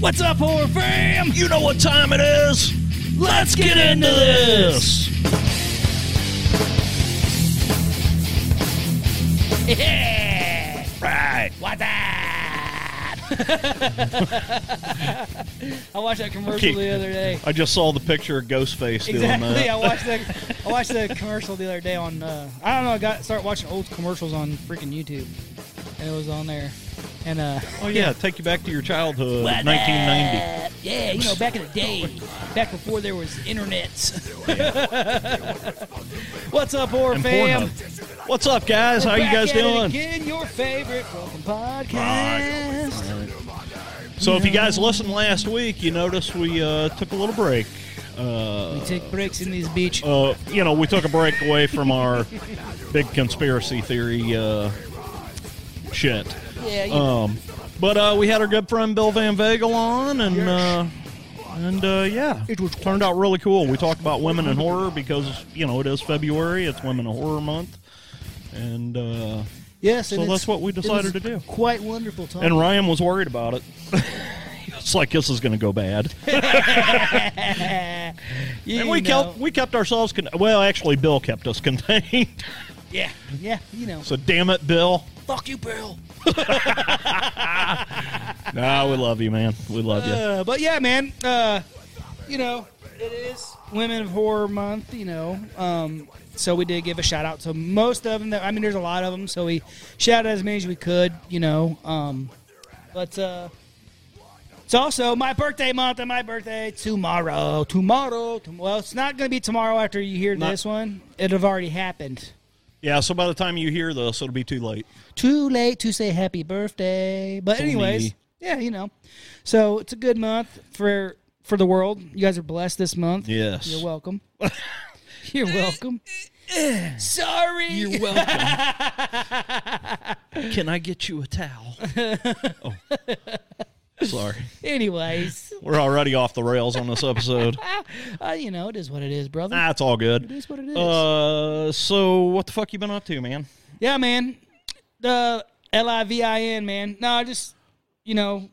What's up, horror fam? You know what time it is? Let's get into this. Yeah. I watched that commercial the other day. I just saw the picture of Ghostface doing Exactly. that. I watched the I watched the commercial the other day on. Uh, I don't know. I got started watching old commercials on freaking YouTube, and it was on there. And uh, Oh yeah, take you back to your childhood, 1990. Yeah, you know, back in the day, back before there was internets. What's up, And fam? Pornhub. What's up, guys? How you Back guys at it doing? Again, your favorite podcast. So, if you guys listened last week, you noticed we uh, took a little break. Uh, We take breaks in these beach. uh, you know, we took a break away from our big conspiracy theory uh, shit. Yeah, you know. Um, but uh, we had our good friend Bill Van Vagel on, and uh, and uh, yeah, It was turned out really cool. We talked about women in horror because you know it is February; it's Women in Horror Month, and uh, yes, so that's what we it was decided to do. Quite wonderful time. and Ryan was worried about it. it's like this is going to go bad, and we know. kept we kept ourselves con- well. Actually, Bill kept us contained. Yeah, yeah, you know. so damn it, Bill. Fuck you, Bill. Nah, we love you, man. We love you. Uh, but yeah, man. Uh, you know, it is Women of Horror Month. You know, um, so we did give a shout out to most of them. That, I mean, there's a lot of them, so we shouted as many as we could. You know, um, but uh, it's also my birthday month, and my birthday tomorrow. Tomorrow. tom- well, it's not going to be tomorrow after you hear Not- this one. It'll have already happened. Yeah, so by the time you hear this, it'll be too late. too late to say happy birthday. But anyways, yeah, you know. So it's a good month for for the world. You guys are blessed this month. Yes. You're welcome. You're welcome. Sorry. You're welcome. Can I get you a towel? oh. Sorry. Anyways, We're already off the rails on this episode. uh, you know, it is what it is, brother. That's all good. is what it is. Uh, so what the fuck you been up to, man? yeah, man. The L I V I N, man. No, I just, you know,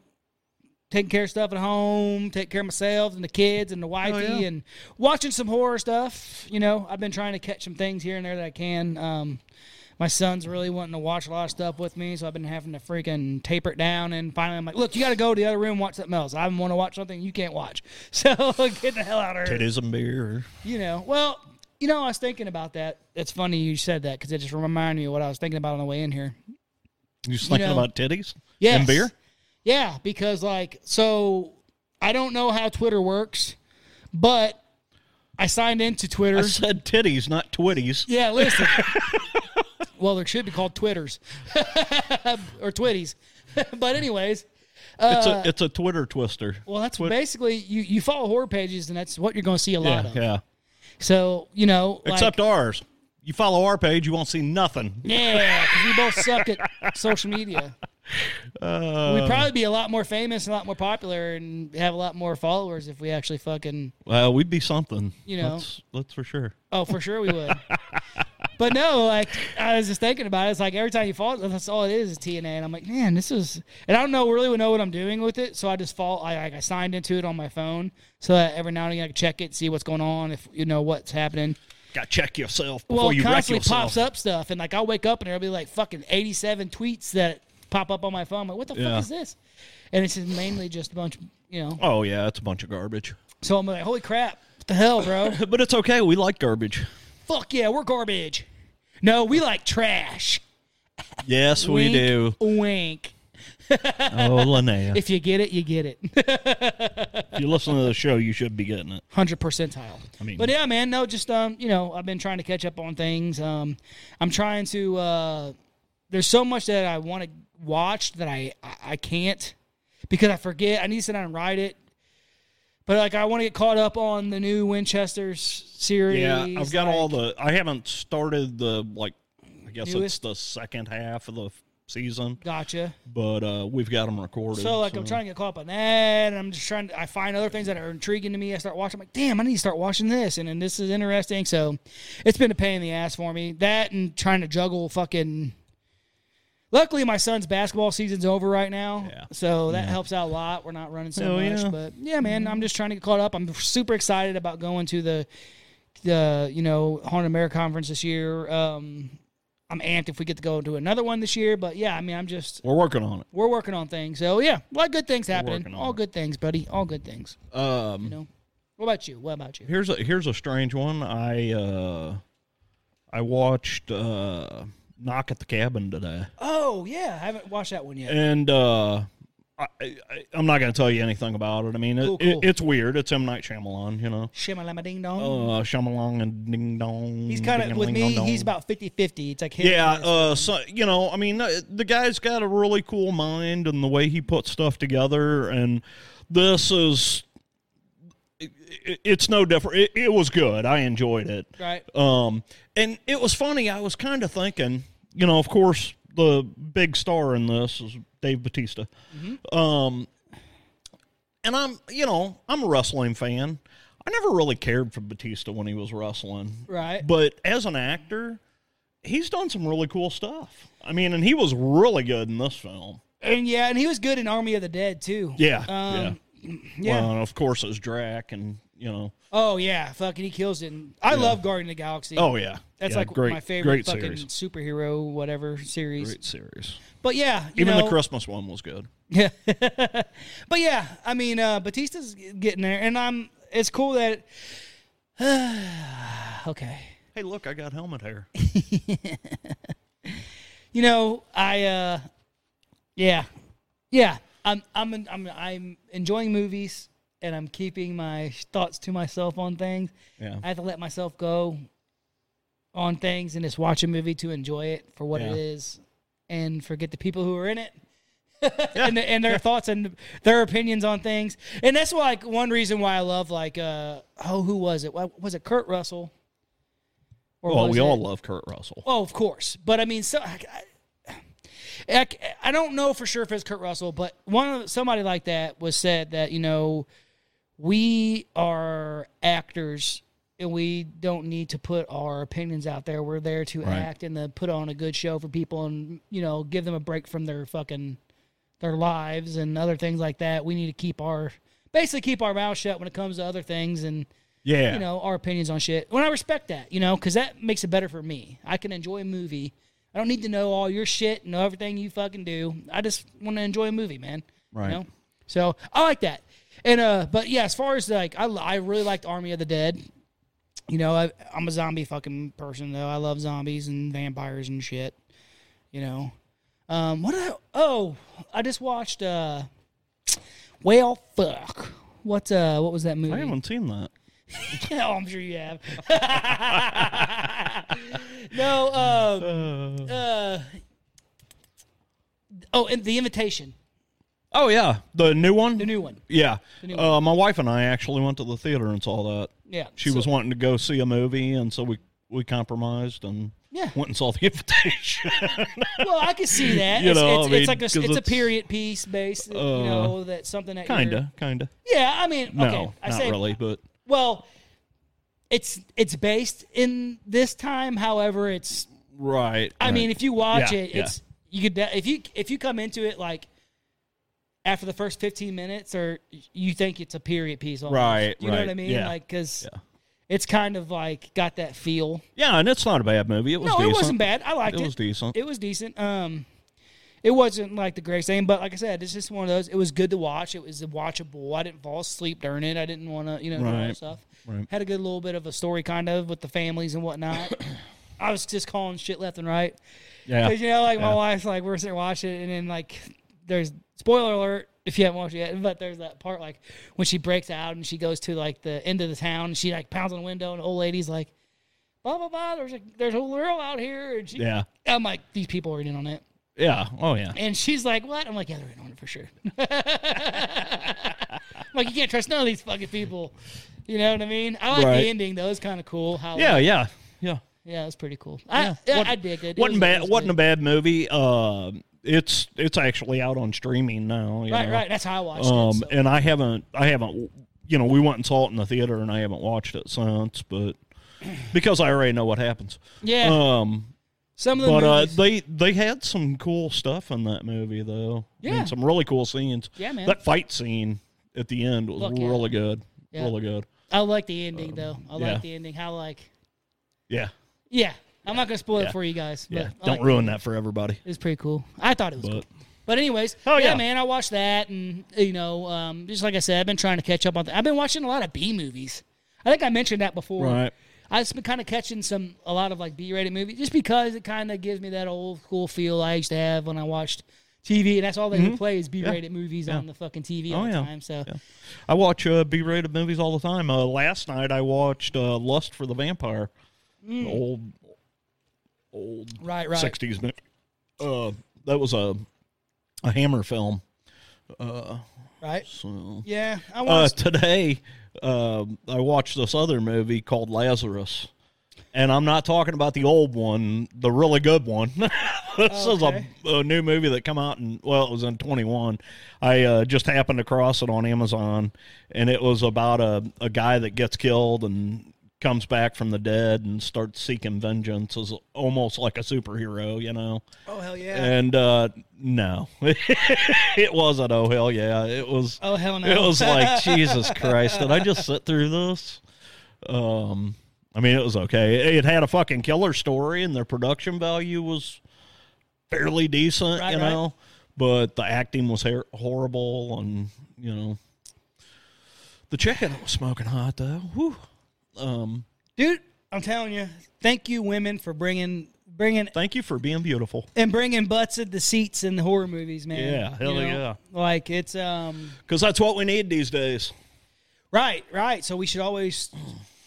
taking care of stuff at home, taking care of myself and the kids and the wifey, yeah. and watching some horror stuff. You know, I've been trying to catch some things here and there that I can. Um, my son's really wanting to watch a lot of stuff with me, so I've been having to freaking taper it down. And finally, I'm like, look, you got to go to the other room and watch something else. I want to watch something you can't watch. So get the hell out of here. Titties and beer. You know, well, you know, I was thinking about that. It's funny you said that because it just reminded me of what I was thinking about on the way in here. You just thinking know- about titties Yes. and beer? Yeah, because like so I don't know how Twitter works, but I signed into Twitter. I said titties, not twitties. yeah, listen. well, there should be called Twitters or Twitties. but anyways, It's uh, a it's a Twitter twister. well, that's Twit- basically you you follow horror pages and that's what you're going to see a lot yeah, of. yeah. So, you know, like- Except ours. You follow our page, you won't see nothing. Yeah, because we both suck at social media. Uh, We'd probably be a lot more famous and a lot more popular and have a lot more followers if we actually fucking. well, we'd be something. You know. that's, that's for sure. Oh, for sure we would. but no, like I was just thinking about it. It's like every time you follow, that's all it is is TNA, and I'm like, man, this is. And I don't know really know what I'm doing with it, so I just fall. I like I signed into it on my phone, so that every now and again I can check it, see what's going on, if you know what's happening. Got to check yourself before Well, you wreck constantly yourself. pops up stuff, and like I'll wake up and there'll be like fucking 87 tweets that pop up on my phone. I'm like, what the Yeah. fuck is this? And it's just mainly just a bunch, of, you know. Oh yeah, it's a bunch of garbage. So I'm like, holy crap, what the hell, bro? But it's okay. We like garbage. Fuck yeah, we're garbage. No, we like trash. Yes, we Wink, do. Wink. Oh, Linnea. If you get it, you get it. if you listen to the show, you should be getting it. Hundred percentile. I mean- but yeah, man, no, just um, you know, I've been trying to catch up on things. Um, I'm trying to. uh There's so much that I want to watch that I I, I can't because I forget. I need to sit down and write it. But like, I want to get caught up on the new Winchester's series. Yeah, I've got all the. I haven't started the like. I guess Newest? it's the second half of the season, Gotcha. but uh, we've got them recorded. So like I'm trying to get caught up on that, and I'm just trying. To, I find other things that are intriguing to me. I start watching. I'm like, damn, I need to start watching this, and then this is interesting. So it's been a pain in the ass for me. That and trying to juggle fucking. Luckily, my son's basketball season's over right now, Yeah. so that helps out a lot. We're not running so much, yeah. but yeah, man, I'm just trying to get caught up. I'm super excited about going to the the you know Haunted America conference this year. Um, I'm amped if we get to go to another one this year, but yeah, I mean, I'm just We're working on it. we're working on things. So yeah, a lot of good things happening. All it. good things, buddy. All good things. Um, You know. What about you? What about you? here's a here's a strange one. I uh, I watched uh, Knock at the Cabin today, Oh yeah, I haven't watched that one yet. and uh, I, I, I'm not going to tell you anything about it. I mean, it, Cool, cool. It, it's weird. It's M Night Shyamalan, you know. Shimalama ding dong. Uh, Shyamalan and Ding Dong. he's kind of with me. He's about 50-50. It's like Yeah, uh, so you know, I mean, uh, the guy's got a really cool mind and the way he puts stuff together, and this is. it- it- It's no different. It, it was good. I enjoyed it. right. Um, and it was funny. I was kind of thinking, you know, of course, the big star in this is Dave Batista. Um, and I'm, you know, I'm a wrestling fan. I never really cared for Batista when he was wrestling. Right. But as an actor, he's done some really cool stuff. I mean, and he was really good in this film. And yeah, and he was good in Army of the Dead too. Yeah. Um, yeah. yeah. Well, and of course, it's Drax, and, you know, Oh yeah, fucking he kills it. And I love Guardian of the Galaxy. oh, yeah. That's Yeah, like great, my favorite fucking series. superhero whatever series. Great series. But yeah, you Even know, the Christmas one was good. Yeah. but yeah, I mean, uh, Batista's getting there, and I'm. It's cool that. okay. Hey, look, I got helmet hair. You know, I. uh Yeah, yeah. I'm. I'm. I'm. I'm enjoying movies, and I'm keeping my thoughts to myself on things. Yeah. I have to let myself go on things and just watch a movie to enjoy it for what Yeah. it is, and forget the people who are in it. and, and their thoughts and their opinions on things. And that's why, like one reason why I love like uh oh who was it? Was it Kurt Russell? Or Well, we it- all love Kurt Russell. Oh, of course. But I mean, so I, I, I don't know for sure if it's Kurt Russell, but one of somebody like that was said that you know we are actors and we don't need to put our opinions out there. We're there to Right. act and to put on a good show for people and you know give them a break from their fucking their lives and other things like that. We need to keep our basically keep our mouth shut when it comes to other things and Yeah. you know our opinions on shit. When I respect that, you know, because that makes it better for me. I can enjoy a movie. I don't need to know all your shit and know everything you fucking do. I just want to enjoy a movie, man. Right. You know? So I like that. And uh, but yeah, as far as like I, I really liked Army of the Dead. You know, I, I'm a zombie fucking person though. I love zombies and vampires and shit. You know, um, what? I, oh, I just watched. uh Well, fuck. What's uh? What was that movie? I haven't seen that. oh, I'm sure you have. no, um, uh, oh, and the invitation, Oh yeah, the new one. the new one. yeah, new uh, my wife and I actually went to the theater and saw that. Yeah, She so- was wanting to go see a movie, and so we we compromised and Yeah. went and saw the invitation. Well, I can see that. You it's, know, it's, I mean, it's like a, 'cause it's, a period piece based. you Uh, know, that's something that kinda, kinda. Yeah, I mean, No, okay, I not say really, but well. It's it's based in this time. However, it's right. I right. mean, if you watch Yeah, it, yeah. it's you could if you if you come into it like after the first fifteen minutes, or you think it's a period piece, almost. Right, You know what I mean? yeah, Like because yeah. it's kind of like got that feel. yeah, and it's not a bad movie. It was No, decent. it wasn't bad. I liked It it. was decent. It was decent. Um, it wasn't like the greatest thing, but like I said, it's just one of those. It was good to watch. It was watchable. I didn't fall asleep during it. I didn't want to, you know, Right, stuff. right. Had a good little bit of a story, kind of, with the families and whatnot. I was just calling shit left and right. yeah, Because you know, like my Yeah. wife's like we're sitting watching it, and then like there's spoiler alert if you haven't watched it yet, but there's that part like when she breaks out and she goes to like the end of the town and she like pounds on the window and the old lady's like, blah blah blah. There's a there's a girl out here, and she, yeah, I'm like these people are in on it, yeah. Oh yeah. and she's like, what? I'm like, yeah, they're in on it for sure. I'm like you can't trust none of these fucking people. You know what I mean? I like Right. the ending though. It's kind of cool. How Yeah, like, yeah, yeah. yeah, it's pretty cool. I Yeah. What- I dig it. it. wasn't was- it bad. was wasn't good. a bad movie. Uh, it's it's actually out on streaming now. you Right, know. right. That's how I watched Um, it. so. and I haven't, I haven't, you know, we went and saw it in the theater, and I haven't watched it since, but because I already know what happens. Yeah, Um, some of the but uh, they they had some cool stuff in that movie, though. I mean, Yeah. some really cool scenes. yeah, man. That fight scene at the end was yeah. really good. Yeah. Really good. I like the ending though. I Um, yeah. like the ending. How like Yeah, yeah. I'm not gonna spoil it for you guys. But yeah. I Don't ruin that for everybody. It was pretty cool. I thought it was But cool. But anyways, Oh, yeah, yeah. man, I watched that, and you know, um, just like I said, I've been trying to catch up on. Th- I've been watching a lot of B movies. I think I mentioned that before. right, I've just been kind of catching some a lot of like B-rated movies, just because it kind of gives me that old school feel I used to have when I watched TV, and that's all they would play is B-rated movies on the fucking TV all Mm-hmm. Oh, the yeah. time. So Yeah. I watch uh, B-rated movies all the time. Uh, last night I watched uh, Lust for the Vampire, The old old right, right, '60s. mo- Uh, that was a a Hammer film. Uh, right. so Yeah, I uh, watched. today uh, I watched this other movie called Lazarus. And I'm not talking about the old one, the really good one. this Okay. is a, a new movie that come out in well, it was in 21. I uh, just happened across it on Amazon, and it was about a a guy that gets killed and comes back from the dead and starts seeking vengeance as almost like a superhero, you know. oh hell yeah! And uh, no, it wasn't. Oh hell yeah! It was. oh hell no! It was like Jesus Christ. Did I just sit through this? Um, I mean, it was okay. It had a fucking killer story, and their production value was fairly decent, Right, you right. know. But the acting was her- horrible, and you know, the chicken was smoking hot though. Whew. Um, dude. I'm telling you, thank you, women, for bringing bringing thank you for being beautiful. and bringing butts at the seats in the horror movies, man. Yeah, hell You know? yeah. Like it's um Because that's what we need these days. right, right. So we should always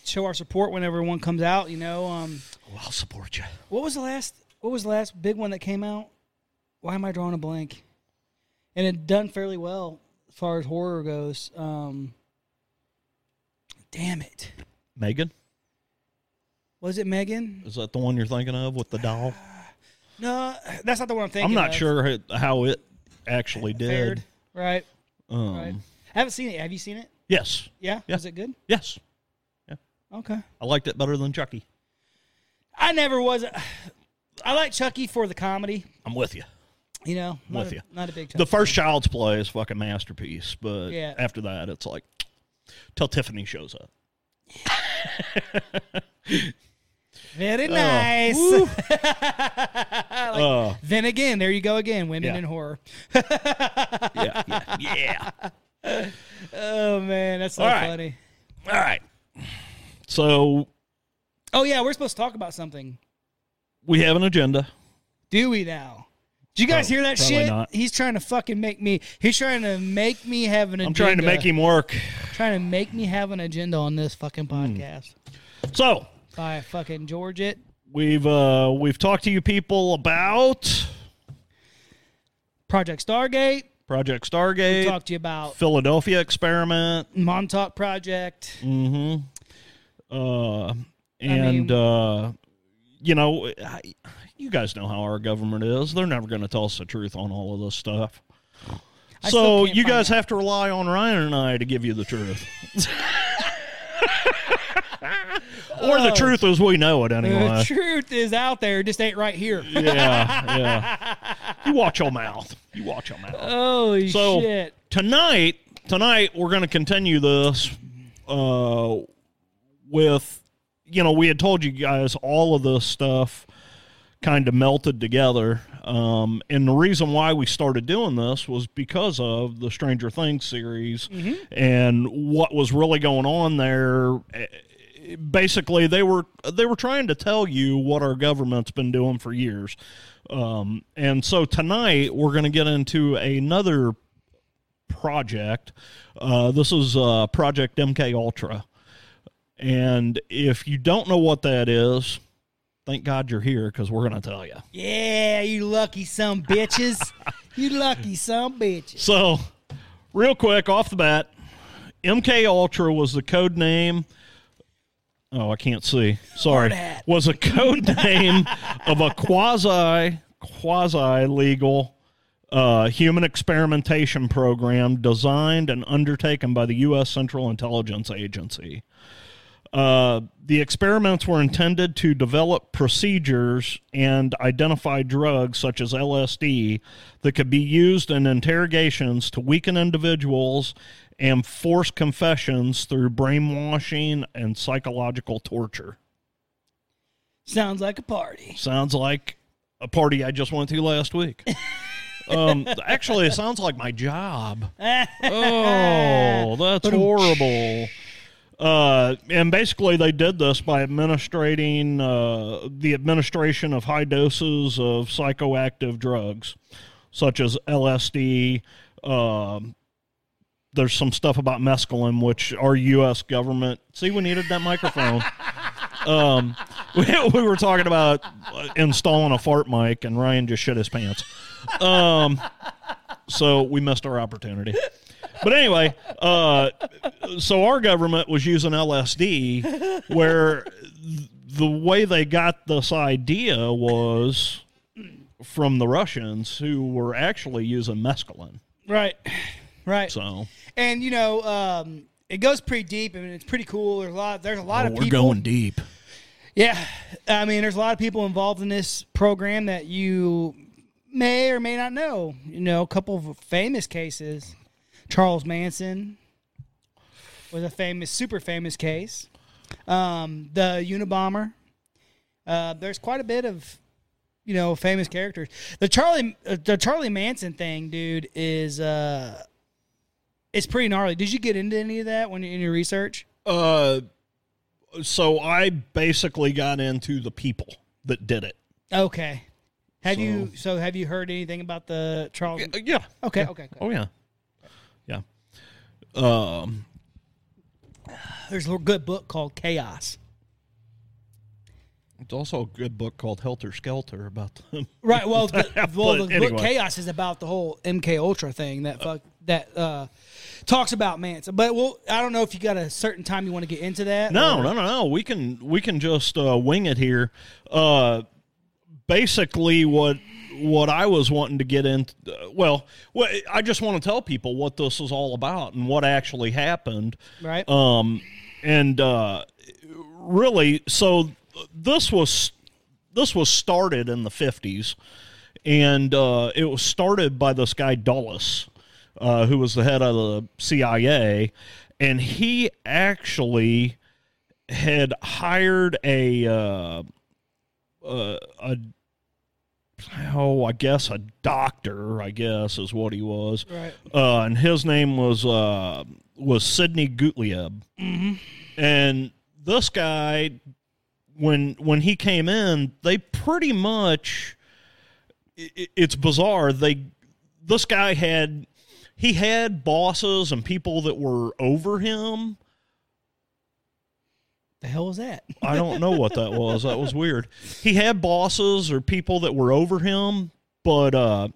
show our support whenever one comes out. You know, um, Well, I'll support you. what was the last? What was the last big one that came out? Why am I drawing a blank? And it done fairly well as far as horror goes. Um, damn it, Megan, was it Megan? is that the one you're thinking of with the doll? No, that's not the one I'm thinking. I'm not of. sure how it actually did. Fared. Right, Um, right. I haven't seen it. Have you seen it? Yes, Yeah. Yeah. Was it good? yes. Yeah. Okay. I liked it better than Chucky. I never was. A, I like Chucky for the comedy. I'm with you. You know, not with a, you. Not a big. Chucky The first Child's Play is fucking masterpiece, but Yeah. after that, it's like till Tiffany shows up. Very nice. Uh, then again, there you go again. Women Yeah. in horror. yeah, yeah, yeah. Oh man, that's so All right. funny. All right. So Oh yeah, we're supposed to talk about something. we have an agenda. Do we now? Did you guys Probably- hear that shit? not. He's trying to fucking make me. He's trying to make me have an. Agenda. I'm trying to make him work. Trying to make me have an agenda on this fucking Hmm. podcast. So By fucking George it. we've uh, we've talked to you people about Project Stargate. Project Stargate, Talked to you about Philadelphia experiment. Montauk Project. Mm-hmm. Uh, and mean- uh, you know, I, you guys know how our government is. They're never going to tell us the truth on all of this stuff. I so you guys out. have to rely on Ryan and I to give you the truth. or the truth as we know it anyway. The truth is out there, just ain't right here. yeah, yeah. You watch your mouth. You watch your mouth. Holy So shit! tonight, tonight we're going to continue this uh, with, you know, we had told you guys all of this stuff kind of melted together, um, and the reason why we started doing this was because of the Stranger Things series and what was really going on there. Eh, Basically, they were they were trying to tell you what our government's been doing for years. Um, and so tonight we're going to get into another project. Uh, this is uh, Project MK Ultra, and if you don't know what that is, thank God you're here because we're going to tell you. Yeah, you lucky some bitches. you lucky some bitches. So, real quick off the bat, MK Ultra was the code name. Oh, I can't see. Sorry. Was a code name of a quasi quasi legal uh, human experimentation program designed and undertaken by the U.S. Central Intelligence Agency. Uh, the experiments were intended to develop procedures and identify drugs such as LSD that could be used in interrogations to weaken individuals and force confessions through brainwashing and psychological torture. Sounds like a party. Sounds like a party I just went to last week. um, actually, it sounds like my job. Oh, that's horrible. Uh, and basically, they did this by administrating uh, the administration of high doses of psychoactive drugs, such as LSD. Um, there's some stuff about mescaline, which our U.S. government. See, we needed that microphone. um, we, we were talking about installing a fart mic, and Ryan just shit his pants. Um, so we missed our opportunity. But anyway, uh, so our government was using LSD, where the way they got this idea was from the Russians who were actually using mescaline. Right. Right. So And you know, um, it goes pretty deep. I mean, it's pretty cool. There's a lot. There's a lot oh, of we're people. going deep. Yeah, I mean, there's a lot of people involved in this program that you may or may not know. You know, a couple of famous cases. Charles Manson was a famous, super famous case. Um, the Unabomber. Uh, there's quite a bit of, you know, famous characters. The Charlie, uh, the Charlie Manson thing, dude, is uh, it's pretty gnarly. Did you get into any of that when you in your research? Uh, so I basically got into the people that did it. Okay. Have you so have you heard anything about the Charles? Yeah. Okay, Yeah. okay. good. Oh yeah. Yeah. Um. There's a good book called Chaos. It's also a good book called Helter Skelter about them. Right. Well, the, well, the anyway. book Chaos is about the whole MK Ultra thing that fuck that uh, talks about Manson. But well, I don't know if you got a certain time you want to get into that. No, or- no, no, no. We can we can just uh, wing it here. Uh, basically, what what I was wanting to get into. Uh, well, well, I just want to tell people what this is all about and what actually happened. Right. Um, and uh, really, so this was this was started in the fifties, and uh, it was started by this guy Dulles, uh, who was the head of the CIA, and he actually had hired a uh, uh, a oh I guess a doctor I guess is what he was Right. uh, and his name was uh, was Sidney Gottlieb, and this guy, when when he came in, they pretty much, i- i- it's bizarre. They this guy had he had bosses and people that were over him. The hell was that? I don't know what that was. That was weird. He had bosses or people that were over him, but uh,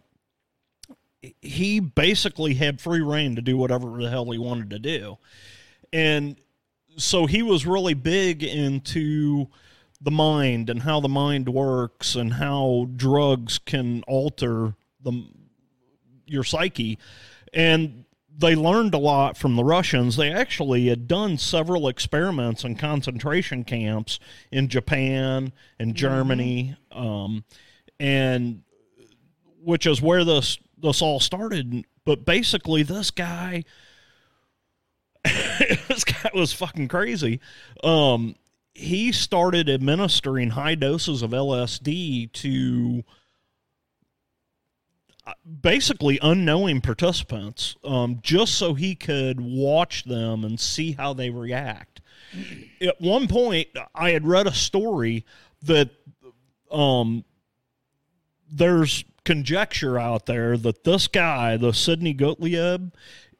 he basically had free reign to do whatever the hell he wanted to do. And so he was really big into the mind and how the mind works and how drugs can alter the your psyche. And they learned a lot from the Russians. They actually had done several experiments in concentration camps in Japan and Germany, um, and which is where this this all started. But basically, this guy, this guy was fucking crazy. Um, he started administering high doses of LSD to basically unknowing participants um, just so he could watch them and see how they react. At one point, I had read a story that um, there's conjecture out there that this guy, the Sidney Gottlieb,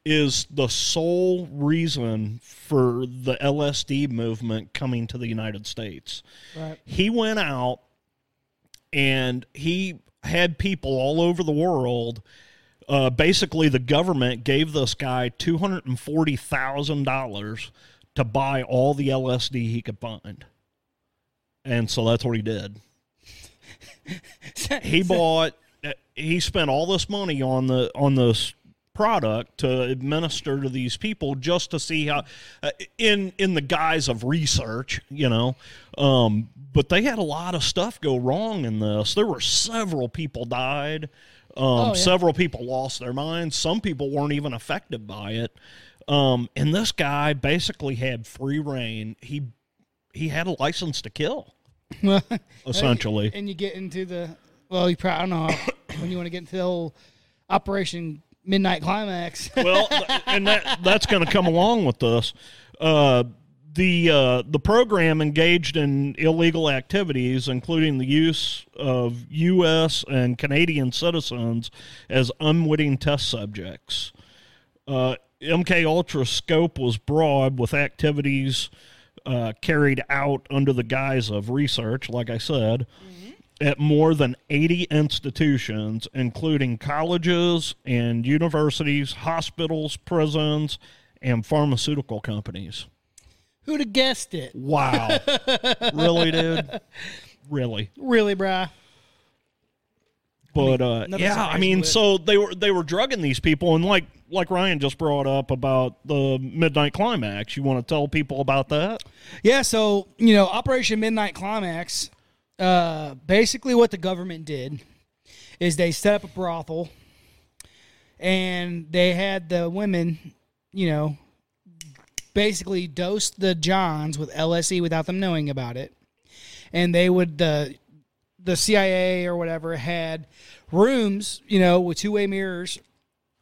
is the sole reason for the LSD movement coming to the United States Right. he went out and he had people all over the world. Uh, basically, the government gave this guy two hundred and forty thousand dollars to buy all the LSD he could find, and so that's what he did. He bought uh, he spent all this money on the on this product to administer to these people just to see how uh, in in the guise of research you know? Um, but they had a lot of stuff go wrong in this. There were several people died. Um, Oh, yeah. several people lost their minds. Some people weren't even affected by it. Um, and this guy basically had free reign. He he had a license to kill essentially. and you get into the well, you probably I don't know when you want to get into the whole Operation Midnight Climax. well, and that that's going to come along with this. Uh, the uh, the program engaged in illegal activities, including the use of U.S. and Canadian citizens as unwitting test subjects. Uh, MK Ultra scope was broad, with activities uh, carried out under the guise of research, like I said, at more than 80 institutions, including colleges and universities, hospitals, prisons, and pharmaceutical companies. Who'd have guessed it? Wow. really, dude? Really? Really, brah? But uh, yeah, I mean, so they were they were drugging these people, and like like Ryan just brought up about the midnight climax. You want to tell people about that? Yeah, so you know, Operation Midnight Climax. Uh, basically, what the government did is they set up a brothel, and they had the women, you know, basically dose the Johns with LSD without them knowing about it, and they would the the CIA or whatever had rooms, you know, with two way mirrors,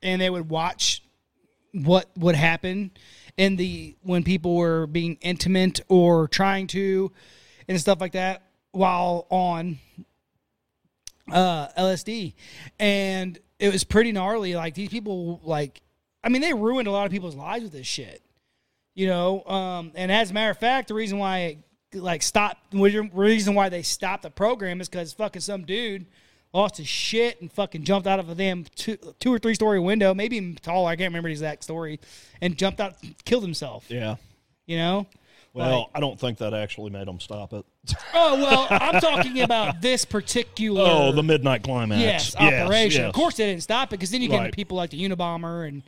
and they would watch what would happen in the when people were being intimate or trying to and stuff like that while on uh LSD and it was pretty gnarly. Like these people like I mean they ruined a lot of people's lives with this shit you know? Um and as a matter of fact the reason why it like stopped the reason why they stopped the program is because fucking some dude lost his shit and fucking jumped out of a damn two, two or three story window maybe even taller I can't remember the exact story and jumped out killed himself. Yeah. you know Well, Like- I don't think that actually made them stop it. oh well I'm talking about this particular Oh, the midnight climax. yes, operation. yes. Of course, they didn't stop it because then you get Right. people like the Unabomber and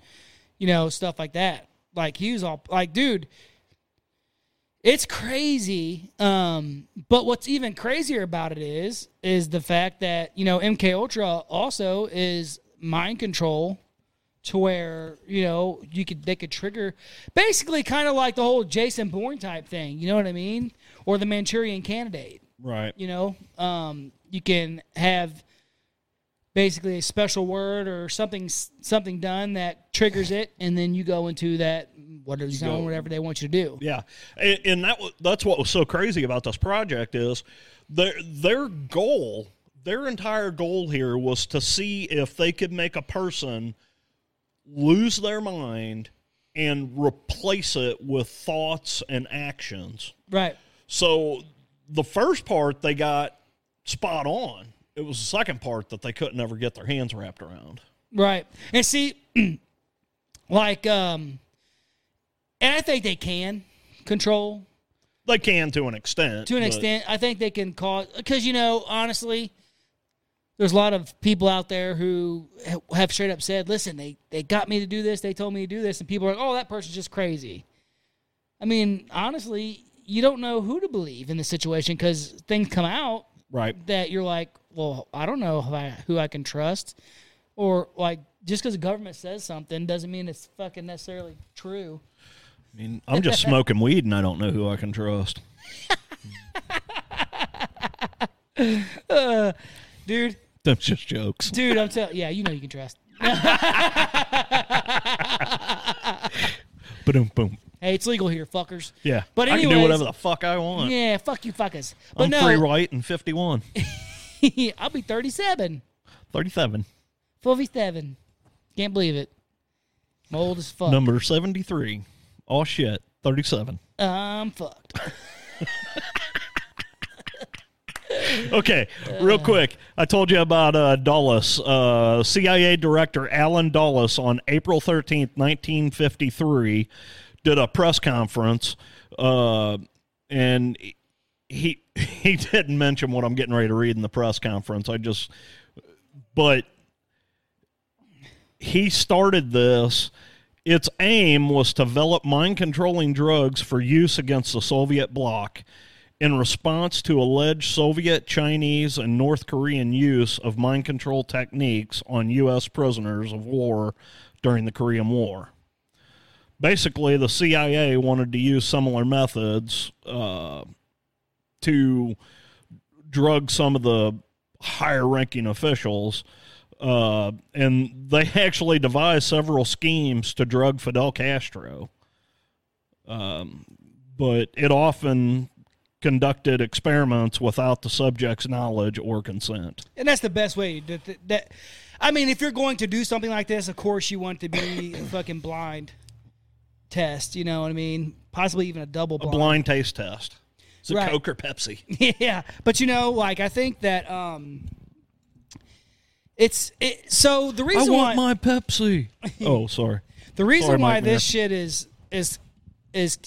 you know stuff like that. Like he was all like, dude, it's crazy. Um, but what's even crazier about it is is the fact that you know MK Ultra also is mind control to where you know you could they could trigger basically kind of like the whole Jason Bourne type thing. You know what I mean? Or the Manchurian Candidate Right. you know um, you can have basically a special word or something something done that triggers it and then you go into that whatever zone whatever they want you to do Yeah, and, and that wa- that's what was so crazy about this project is their their goal, their entire goal here was to see if they could make a person lose their mind and replace it with thoughts and actions. right So the first part they got spot on. It was the second part that they couldn't ever get their hands wrapped around. right and see like um and i think they can control They can to an extent. to an extent i think they can cause because you know honestly there's a lot of people out there who have straight up said listen they, they got me to do this they told me to do this and people are like oh that person's just crazy i mean honestly you don't know who to believe in this situation because things come out Right. that you're like well i don't know who i, who I can trust or like just because the government says something doesn't mean it's fucking necessarily true I mean, I'm just smoking weed and I don't know who I can trust. Uh, dude That's just jokes. dude i'm telling yeah you know you can trust Boom, boom. hey it's legal here fuckers Yeah. But I can do whatever the fuck I want. Yeah, fuck you fuckers. But I'm no, free white and 51. I'll be 37. 37. 47. Can't believe it. I'm old as fuck. Number 73. Oh, shit. 37. I'm fucked. Okay, real quick. I told you about uh, Dulles. Uh, CIA Director Allen Dulles on April 13th, 1953, did a press conference, uh, and he he didn't mention what I'm getting ready to read in the press conference. I just but he started this. Its aim was to develop mind controlling drugs for use against the Soviet bloc in response to alleged Soviet, Chinese, and North Korean use of mind control techniques on U.S. prisoners of war during the Korean War. Basically, the CIA wanted to use similar methods uh, to drug some of the higher ranking officials. Uh, and they actually devised several schemes to drug Fidel Castro. Um, but it often conducted experiments without the subject's knowledge or consent. And that's the best way. That, that, that- I mean, if you're going to do something like this, of course you want to be a fucking blind test. You know what I mean? Possibly even a double A blind. blind taste test. Is it Right. Coke or Pepsi? yeah, but you know, like I think that um, it's it. So the I reason why want my Pepsi. oh, sorry. the reason Sorry, why Mike this shit is is is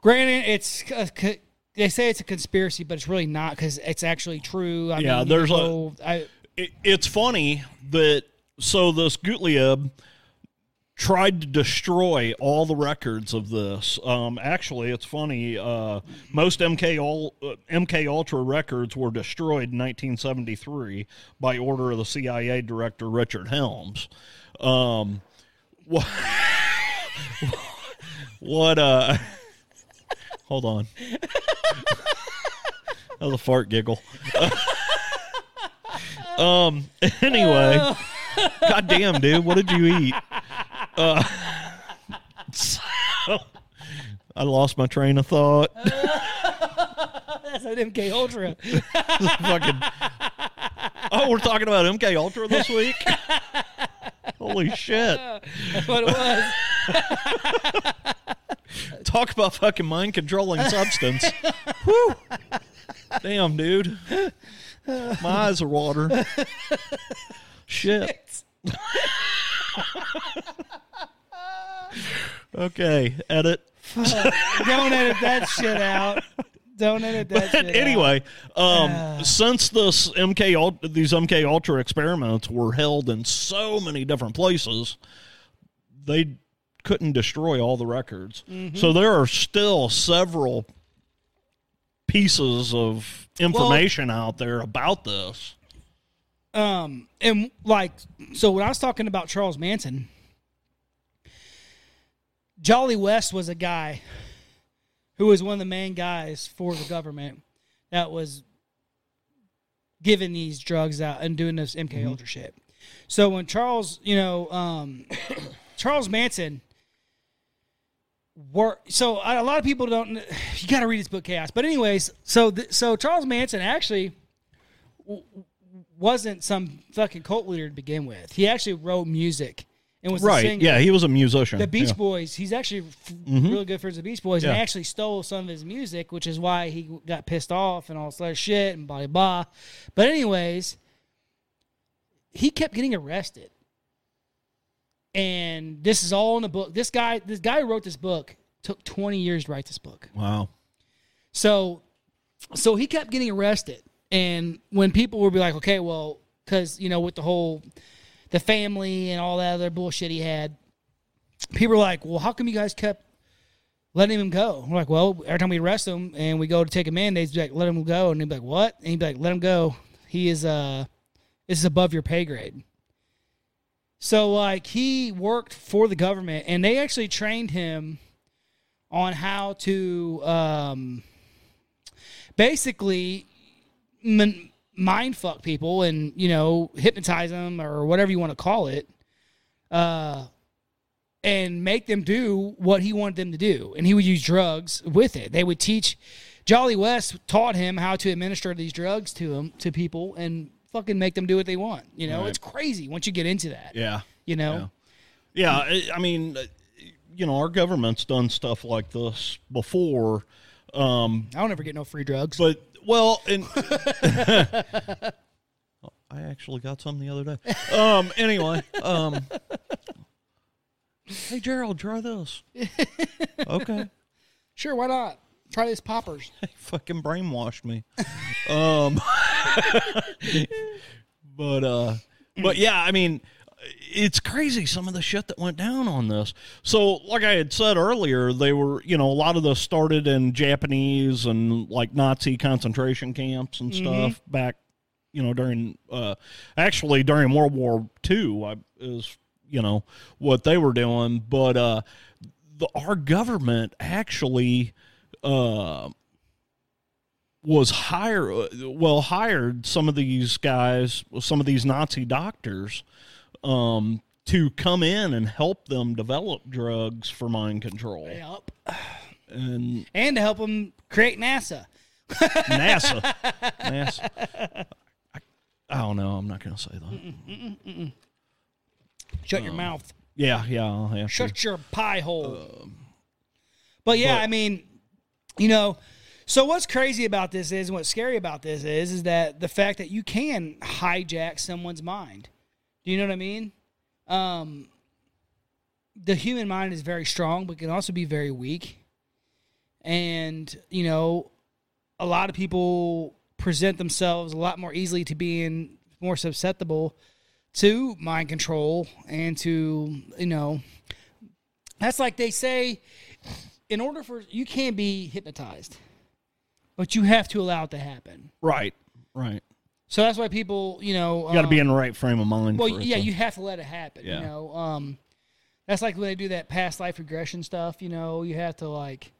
granted it's a, co- they say it's a conspiracy, but it's really not because it's actually true. I Yeah, mean, there's a- know, I, it, it's funny that so this Gottlieb tried to destroy all the records of this. Um, actually, it's funny. Uh, most MK Ul- uh, MK Ultra records were destroyed in 1973 by order of the CIA director Richard Helms. Um, what? what? Uh, hold on. that was a fart giggle. Um. Anyway, goddamn, dude, what did you eat? Uh, so, I lost my train of thought. that's an MK Ultra. Fucking. Oh, we're talking about MK Ultra this week. Holy shit! That's what it was. Talk about fucking mind controlling substance. Whew. Damn, dude. My eyes are water. Shit. Okay, edit. Don't edit that shit out. Don't edit that shit out. anyway, um, since this MK these MK Ultra experiments were held in so many different places, they couldn't destroy all the records. So there are still several pieces of information out there about this. Um, and like, so when I was talking about Charles Manson, Jolly West was a guy who was one of the main guys for the government that was giving these drugs out and doing this MK Ultra shit. So when Charles, you know, um, Charles Manson were so a lot of people don't. You got to read his book Chaos. But anyways, so so Charles Manson actually wasn't some fucking cult leader to begin with. He actually wrote music and was a Right? singer. Yeah, he was a musician. The Beach Yeah. Boys, he's actually f- mm-hmm. really good friends with the Beach Boys, and Yeah. they actually stole some of his music, which is why he got pissed off and all this other shit and blah blah blah. But anyways, he kept getting arrested, and this is all in the book. This guy, this guy who wrote this book, took twenty years to write this book. Wow. So, so he kept getting arrested, and when people would be like, "Okay, well, because you know, with the whole, the family and all that other bullshit he had, people were like, "Well, how come you guys kept letting him go?" We're like, "Well, every time we arrest him and we go to take him in, they'd be like, let him go,' and he'd be like, "What?" And he'd be like, "Let him go. He is uh, this is above your pay grade." So, like, he worked for the government, and they actually trained him on how to um, basically mind fuck people and you know hypnotize them or whatever you want to call it uh and make them do what he wanted them to do and he would use drugs with it. They would teach jolly west taught him how to administer these drugs to him to people and fucking make them do what they want you know Right. it's crazy once you get into that Yeah. you know Yeah, I- I mean, uh, you know, our government's done stuff like this before. Um, i don't ever get no free drugs but well, and I actually got some the other day. Um, anyway, um, hey Gerald, try this. Okay, sure why not try these poppers he fucking brainwashed me. um, But uh, but yeah, I mean, it's crazy some of the shit that went down on this. So, like I had said earlier, they were you know a lot of this started in Japanese and like Nazi concentration camps and stuff back you know during uh actually during World War II I, is you know what they were doing, but uh the, our government actually uh was hire well hired some of these guys some of these nazi doctors um to come in and help them develop drugs for mind control Yep. and And to help them create NASA. nasa nasa I, I don't know i'm not gonna say that Shut your mouth. yeah yeah have to. Shut your pie hole. but yeah, but- I mean, you know, so what's crazy about this is, and what's scary about this is, is that the fact that you can hijack someone's mind. Do you know what I mean? Um, the human mind is very strong, but can also be very weak. And you know, a lot of people present themselves a lot more easily to being more susceptible to mind control and to you know that's like they say in order for you can't be hypnotized but you have to allow it to happen right right so that's why people you know you got to be um, in the right frame of mind well yeah to- you have to let it happen Yeah. you know um that's like when they do that past life regression stuff you know you have to like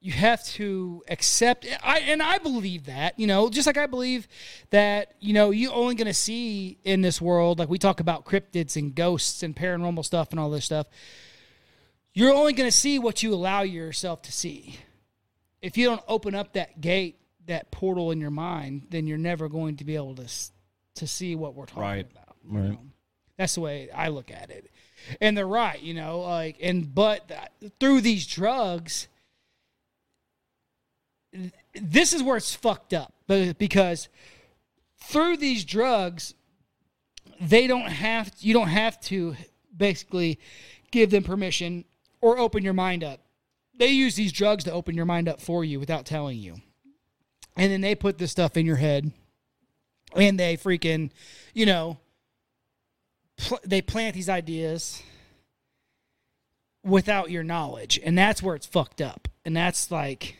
you have to accept I and I believe that, you know, just like I believe that, you know, you only going to see in this world like we talk about cryptids and ghosts and paranormal stuff and all this stuff. You're only going to see what you allow yourself to see. If you don't open up that gate, that portal in your mind, then you're never going to be able to to see what we're talking Right. about. Right. know? That's the way I look at it. And they're right, you know, like and but through these drugs this is where it's fucked up but- because through these drugs they don't have you don't have to basically give them permission or open your mind up they use these drugs to open your mind up for you without telling you and then they put this stuff in your head and they freaking you know pl- they plant these ideas without your knowledge and that's where it's fucked up and that's like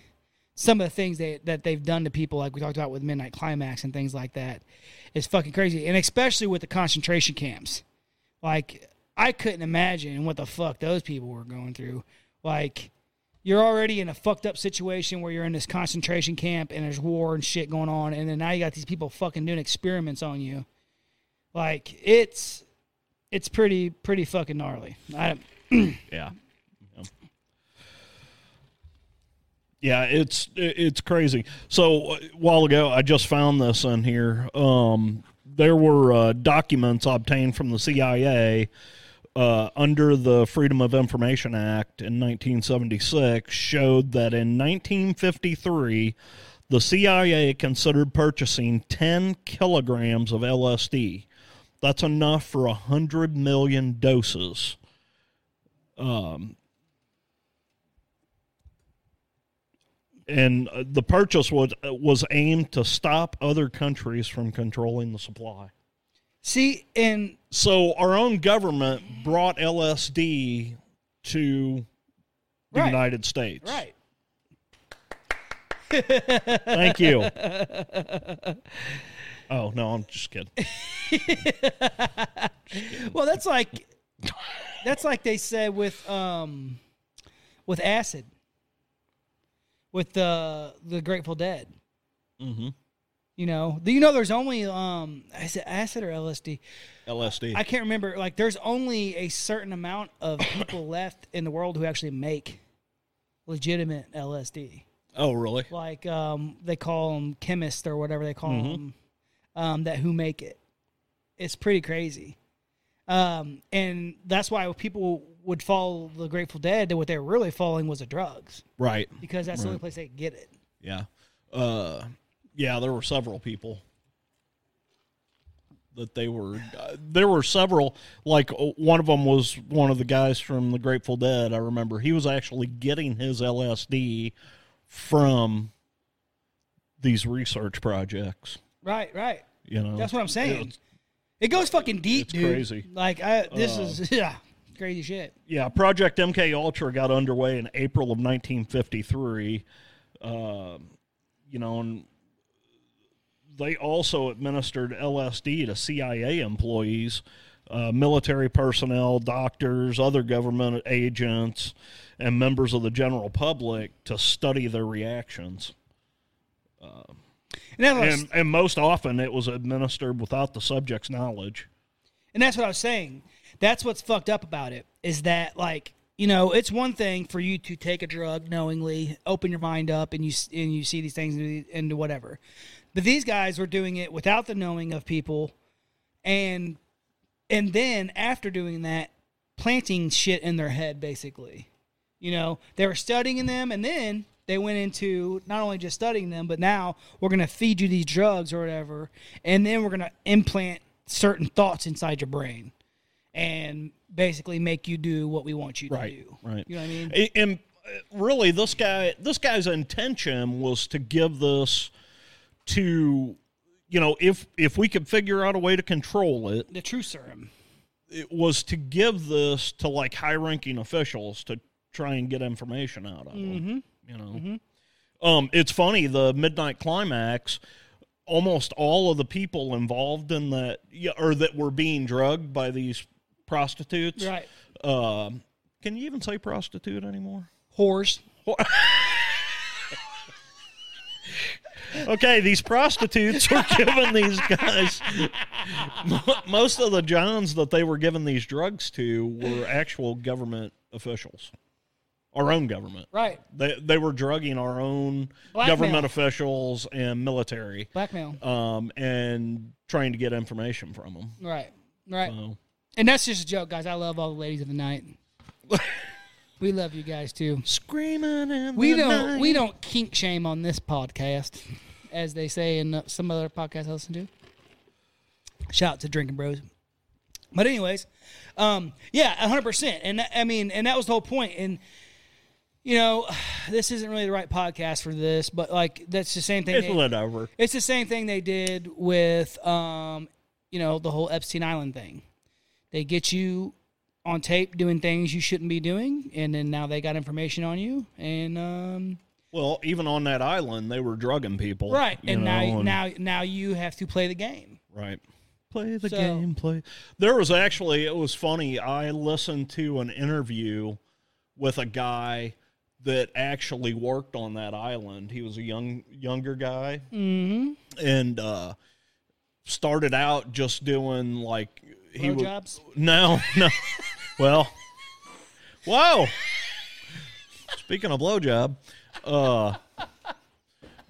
some of the things they, that they've done to people, like we talked about with Midnight Climax and things like that, is fucking crazy. And especially with the concentration camps. Like, I couldn't imagine what the fuck those people were going through. Like, you're already in a fucked up situation where you're in this concentration camp and there's war and shit going on, and then now you got these people fucking doing experiments on you. Like, it's it's pretty pretty fucking gnarly. I, Yeah. Yeah. It's it's crazy. So a while ago, I just found this in here. Um, there were uh, documents obtained from the CIA uh, under the Freedom of Information Act in 1976 showed that in 1953, the CIA considered purchasing 10 kilograms of LSD. That's enough for 100 million doses. Um, and uh, the purchase was was aimed to stop other countries from controlling the supply. See, and So our own government brought LSD to the Right. United States. right. Thank you. oh no, I'm just kidding. Well, that's like that's like they said with um with acid with the the Grateful Dead. hmm You know, you know there's only um is it acid or LSD? LSD. I can't remember. Like, there's only a certain amount of people left in the world who actually make legitimate LSD. oh really? Like, um, they call them chemists or whatever they call Mhm. them, um, that who make it. It's pretty crazy. Um, and that's why people would follow the Grateful Dead. That what they're really following was the drugs Right. because that's the only place they could get it. Yeah. Uh, yeah, there were several people that they were. Uh, there were several. Like uh, one of them was one of the guys from the Grateful Dead. I remember he was actually getting his LSD from these research projects. Right, right. You know, That's what I'm saying. It goes fucking deep, it's dude. crazy. Uh, Like I, this is yeah, crazy shit. Yeah, Project MK Ultra got underway in April of 1953. Uh, you know, and they also administered LSD to CIA employees, uh, military personnel, doctors, other government agents, and members of the general public to study their reactions. And what I was, And, and most often, it was administered without the subject's knowledge. and that's what I was saying. That's what's fucked up about it is that like you know it's one thing for you to take a drug knowingly, open your mind up, and you and you see these things and, and whatever, but these guys were doing it without the knowing of people, and and then after doing that, planting shit in their head basically. You know, they were studying them, and then they went into not only just studying them, but now we're going to feed you these drugs or whatever, and then we're going to implant certain thoughts inside your brain and basically make you do what we want you to Right, do. right. You know what I mean? And uh, really, this guy, this guy's intention was to give this to, you know, if if we could figure out a way to control it, The true serum. it was to give this to like high-ranking officials to try and get information out of them. You know, um, it's funny the midnight climax. Almost all of the people involved in that, or that were being drugged by these prostitutes. Right. Um, can you even say prostitute anymore? Whores. Okay, these prostitutes were giving these guys. Most of the Johns that they were giving these drugs to were actual government officials, our own government. Right. They they were drugging our own Blackmail. government officials and military, Blackmail. um, and trying to get information from them. Right. Right. So, And that's just a joke, guys. I love all the ladies of the night. we love you guys too. screaming in We the don't night. we don't kink shame on this podcast, as they say in some other podcasts I listen to. Shout out to Drinking Bros. But anyways, um, yeah, hundred percent. And I mean, and that was the whole point. And you know, this isn't really the right podcast for this, but like that's the same thing. It's they- whatever. it's the same thing they did with, um, you know, the whole Epstein Island thing. They get you on tape doing things you shouldn't be doing, and then now they got information on you, and um, Well, even on that island, they were drugging people. right, you and now and- now now you have to play the game. Right. Play the So- game, play. There was actually, it was funny. I listened to an interview with a guy that actually worked on that island. He was a young, younger guy, mm-hmm. and uh, started out just doing like he was Blowjobs? no, no. well, whoa. Speaking of blowjob, uh,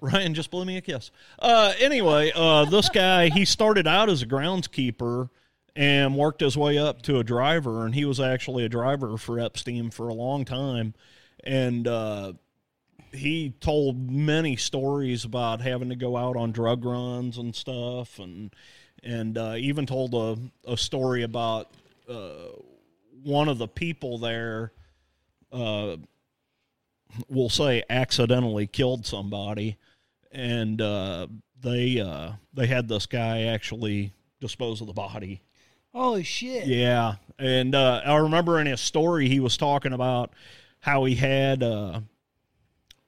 Ryan just blew me a kiss. Uh, anyway, uh, this guy he started out as a groundskeeper and worked his way up to a driver, and he was actually a driver for Epstein for a long time, and uh, he told many stories about having to go out on drug runs and stuff, and and uh, even told a, a story about uh, one of the people there. We'll say accidentally killed somebody, and uh, they uh, they had this guy actually dispose of the body. Holy shit! Yeah, and uh, I remember in his story he was talking about how he had uh,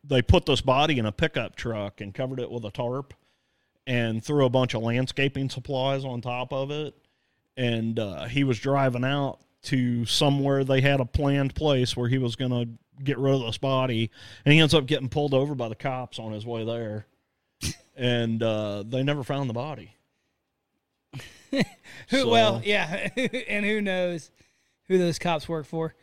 they put this body in a pickup truck and covered it with a tarp and threw a bunch of landscaping supplies on top of it, and uh, he was driving out to somewhere they had a planned place where he was going to get rid of this body, and he ends up getting pulled over by the cops on his way there, and uh, they never found the body. Who, So- well, yeah, and who knows who those cops work for?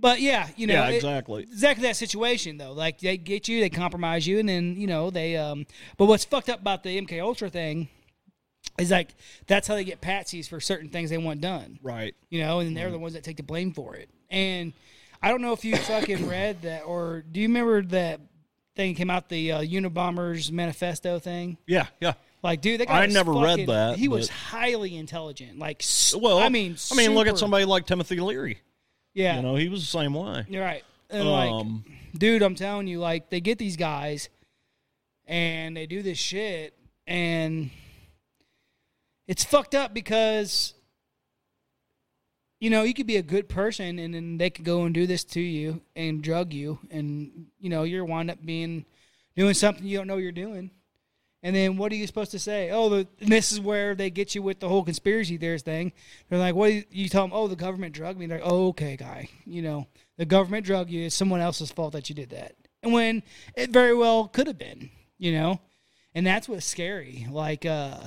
But yeah, you know, yeah, it- exactly. exactly that situation though. Like they get you, they compromise you, and then you know they. um But what's fucked up about the MK Ultra thing is like that's how they get patsies for certain things they want done. Right. You know, and then they're the ones that take the blame for it. And I don't know if you fucking read that, or do you remember that thing came out the uh, Unabombers manifesto thing? Yeah, yeah. Like, dude, that guy I never read that, He was highly intelligent. Like, Well, I mean, I mean, look at somebody like Timothy Leary. Yeah, You know, he was the same way. you're right. And like, Um, dude, I'm telling you, like, they get these guys and they do this shit, and it's fucked up because you know you could be a good person and then they could go and do this to you and drug you and you know you're wind up being doing something you don't know you're doing. And then what are you supposed to say? Oh the, this is where they get you with the whole conspiracy theories thing. They're like what you, you tell them oh the government drugged me. They're like oh, okay guy you know the government drugged you. It's someone else's fault that you did that. And when it very well could have been you know and that's what's scary. Like uh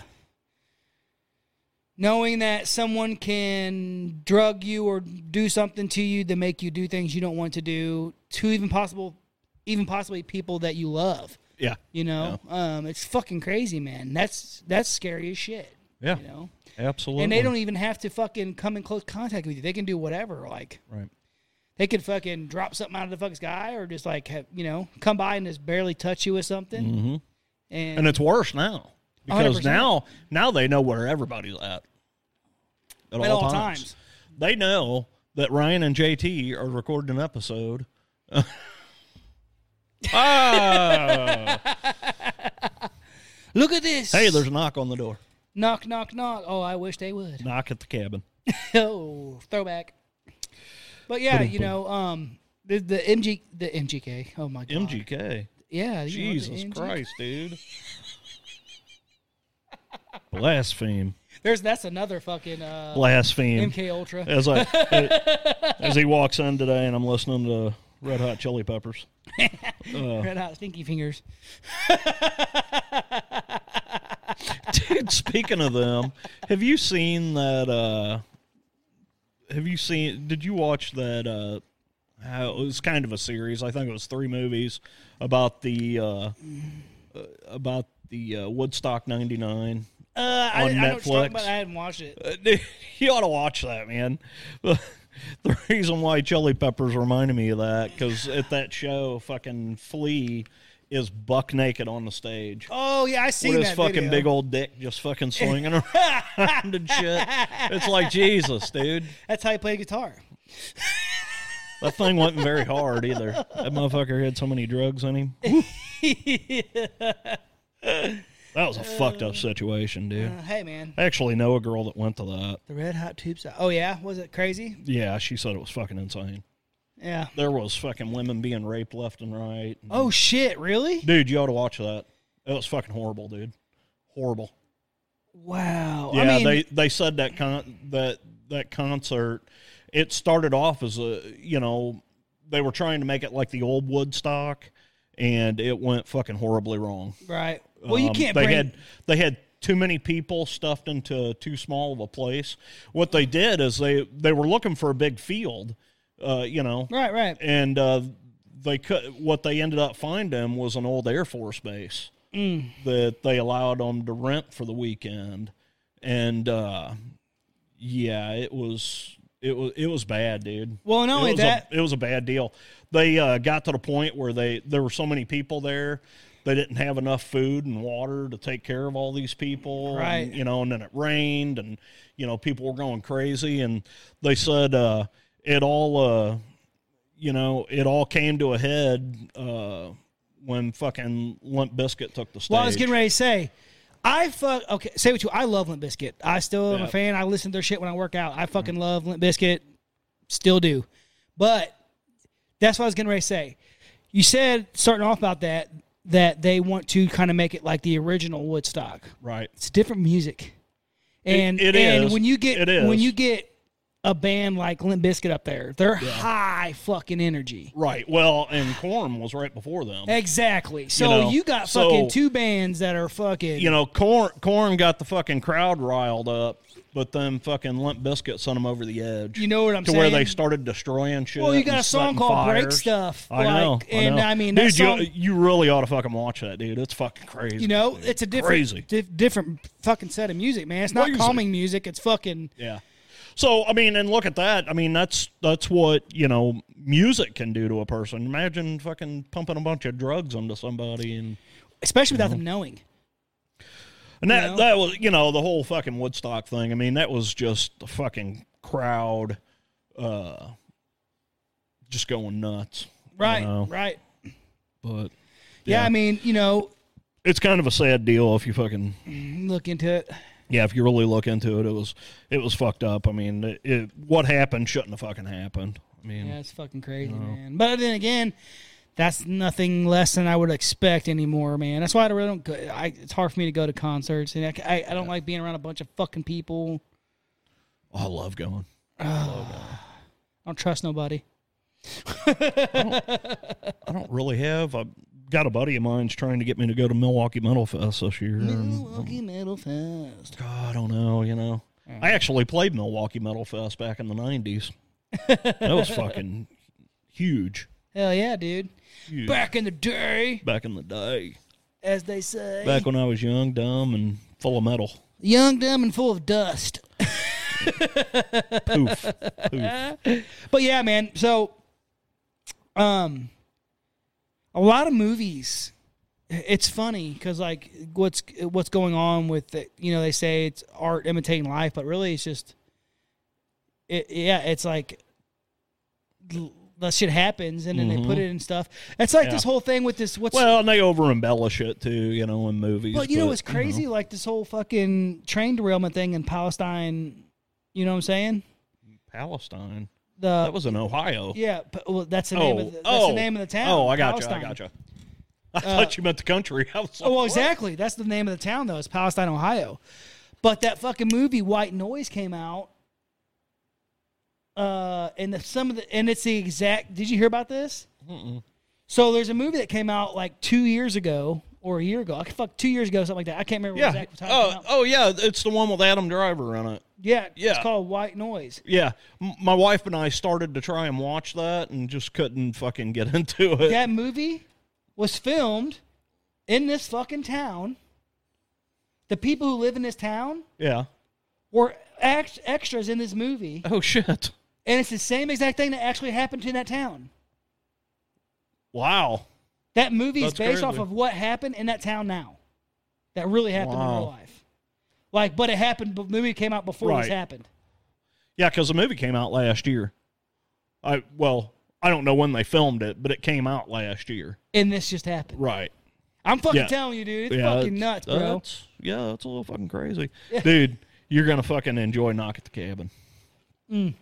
knowing that someone can drug you or do something to you to make you do things you don't want to do to even possible even possibly people that you love Yeah. you know um it's fucking crazy man that's that's scary as shit Yeah. you know Absolutely. and they don't even have to fucking come in close contact with you they can do whatever like Right. they could fucking drop something out of the fucking sky or just like have, you know come by and just barely touch you with something Mm-hmm. and, And it's worse now because 100%. now now they know where everybody's at. At, at all times. They know that Ryan and JT are recording an episode. ah! look at this Hey, there's a knock on the door. knock knock knock oh i wish they would Knock at the cabin. oh, throwback. But yeah, you know, um, the the MG the MGK. Oh my god, MGK. Yeah, Jesus. Christ, dude. Blaspheme. There's that's another fucking uh, Blaspheme. MK Ultra. As I as he walks in today and I'm listening to Red Hot Chili Peppers. Red hot stinky fingers. Dude, speaking of them, have you seen that uh have you seen did you watch that uh it was kind of a series, I think it was three movies about the uh, uh about the uh, Woodstock 99. Uh, I, On I know what you're talking Netflix. about. I hadn't watched it. Uh, dude, you ought to watch that, man. the reason why Chili Peppers reminded me of that cuz at that show fucking Flea is buck naked on the stage. Oh yeah, I with that his fucking video. big old dick just fucking swinging around and shit. It's like Jesus, dude. That's how he played guitar. That thing wasn't very hard either. That motherfucker had so many drugs in him. That was a fucked up situation, dude. Uh, hey man, I actually know a girl that went to that. the red hot tubes. Oh yeah, was it crazy? Yeah, she said it was fucking insane. Yeah. There was fucking women being raped left and right. Oh shit, really? Dude, you ought to watch that. It was fucking horrible, dude. Horrible. Wow. Yeah, I mean, they they said that con- that that concert it started off as a you know they were trying to make it like the old Woodstock, and it went fucking horribly wrong. right. Well, you Um, can't They bring. had they had too many people stuffed into too small of a place. What they did is they they were looking for a big field, uh, you know, right, right. and uh, they could. What they ended up finding was an old Air Force base Mm. that they allowed them to rent for the weekend, and uh, yeah, it was it was it was bad, dude. Well, not it only was that, a, it was a bad deal. They uh, got to the point where they there were so many people there. They didn't have enough food and water to take care of all these people, Right. And, you know, and then it rained, and you know, people were going crazy. And they said uh, it all, uh, you know, it all came to a head uh, when fucking Limp Bizkit took the stage. well, I was getting ready to say, I fuck. Okay, say what you. I love Limp Bizkit. I still am Yeah. a fan. I listen to their shit when I work out. I fucking love Limp Bizkit. Still do. But that's what I was getting ready to say. You said starting off about that that they want to kind of make it like the original Woodstock. right. It's different music, and it and is. when you get It when you get a band like Limp Bizkit up there, they're high fucking energy. Right. Well, and Korn was right before them. Exactly. So you, know, got so- fucking two bands that are fucking. you know, Korn Korn got the fucking crowd riled up, but then fucking Limp Bizkit sent them over the edge. You know what I'm to saying? where they started destroying shit. Well, you got a song called Break. Stuff. I like, know, I and know. I mean, dude, song, you, you really ought to fucking watch that, dude. It's fucking crazy. you know, dude. it's a different, crazy. di- different fucking set of music, man. It's not calming music. It's fucking Yeah. So I mean, and look at that. I mean, that's that's what you know music can do to a person. Imagine fucking pumping a bunch of drugs onto somebody and. especially without them knowing. And that know? that was you know the whole fucking Woodstock thing. I mean that was just the fucking crowd, uh, just going nuts. you Right, know? right. But Yeah. Yeah. I mean, you know, it's kind of a sad deal if you fucking look into it. Yeah, if you really look into it, it was it was fucked up. I mean, it, it, what happened shouldn't have fucking happened. I mean, Yeah, it's fucking crazy, man. But then again, that's nothing less than I would expect anymore, man. That's why I really don't. Go, I, it's hard for me to go to concerts, and I, I, I don't like being around a bunch of fucking people. oh, I love going. Ah. I don't trust nobody. I don't really have. I've got a buddy of mine's trying to get me to go to Milwaukee Metal Fest this year. and- Milwaukee Metal Fest. God, I don't know. You know, I actually played Milwaukee Metal Fest back in the '90s. that was fucking huge. Hell yeah, dude. Huge. Back in the day, back in the day, as they say. back when I was young, dumb, and full of metal. Young, dumb, and full of dust. Poof. Poof. But yeah, man. So, um, a lot of movies. It's funny because like what's what's going on with it. You know, they say it's art imitating life, but really it's just. It yeah, it's like. l- That shit happens, and then they put mm-hmm. it in stuff. It's like Yeah. this whole thing with this. What's Well, and they over embellish it too, you know, in movies. But you know but, what's crazy? Like this whole fucking train derailment thing in Palestine. You know what I'm saying? Palestine. The That was in Ohio. yeah. p- Well, that's the oh, name of the, that's oh, the name of the town. Oh, I got you. I got you. I thought you meant the country. I was like, Oh, well, what? exactly. That's the name of the town, though. It's Palestine, Ohio. But that fucking movie White Noise came out. Uh, and the, some of the and it's the exact. Did you hear about this? So there's a movie that came out like two years ago or a year ago. I fuck two years ago, something like that. I can't remember Yeah. exactly what time it came Oh, oh, yeah. It's the one with Adam Driver in it. Yeah, yeah. it's called White Noise. Yeah, M- my wife and I started to try and watch that and just couldn't fucking get into it. That movie was filmed in this fucking town. The people who live in this town Yeah. were ex- extras in this movie, Oh shit! and it's the same exact thing that actually happened in that town. Wow. That movie is That's based off crazy. of what happened in that town now. That really happened in Wow. real life. Like, but it happened. The movie came out before this happened. Yeah, because the movie came out last year. I well, I don't know when they filmed it, but it came out last year. And this just happened. Right. I'm fucking Yeah. telling you, dude. It's yeah, fucking nuts, bro. That's, yeah, that's a little fucking crazy, dude. You're gonna fucking enjoy Knock at the Cabin. I'm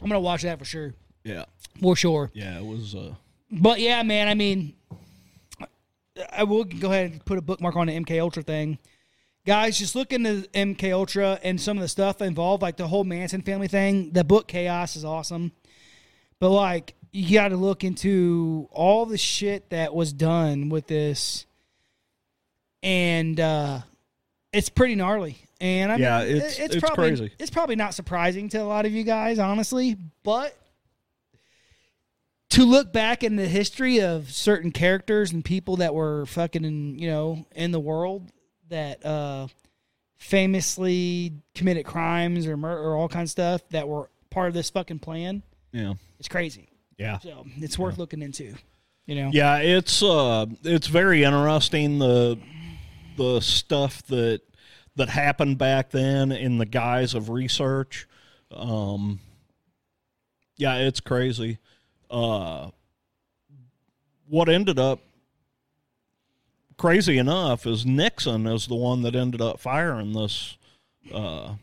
gonna watch that for sure. Yeah. For sure. Yeah, it was. uh But yeah, man, I mean, I will go ahead and put a bookmark on the MK Ultra thing. Guys, just look into MK Ultra and some of the stuff involved, like the whole Manson family thing. The book Chaos is awesome. But like you got to look into all the shit that was done with this and uh it's pretty gnarly. And I mean, Yeah, it- it's- it's probably crazy. it's probably not surprising to a lot of you guys, honestly, but to look back in the history of certain characters and people that were fucking in, you know in the world that uh famously committed crimes or mur- or all kinds of stuff that were part of this fucking plan Yeah. it's crazy Yeah. so it's worth looking into you know Yeah, it's uh it's very interesting the the stuff that that happened back then in the guise of research. Um yeah, it's crazy. Uh what ended up crazy enough is Nixon is the one that ended up firing this uh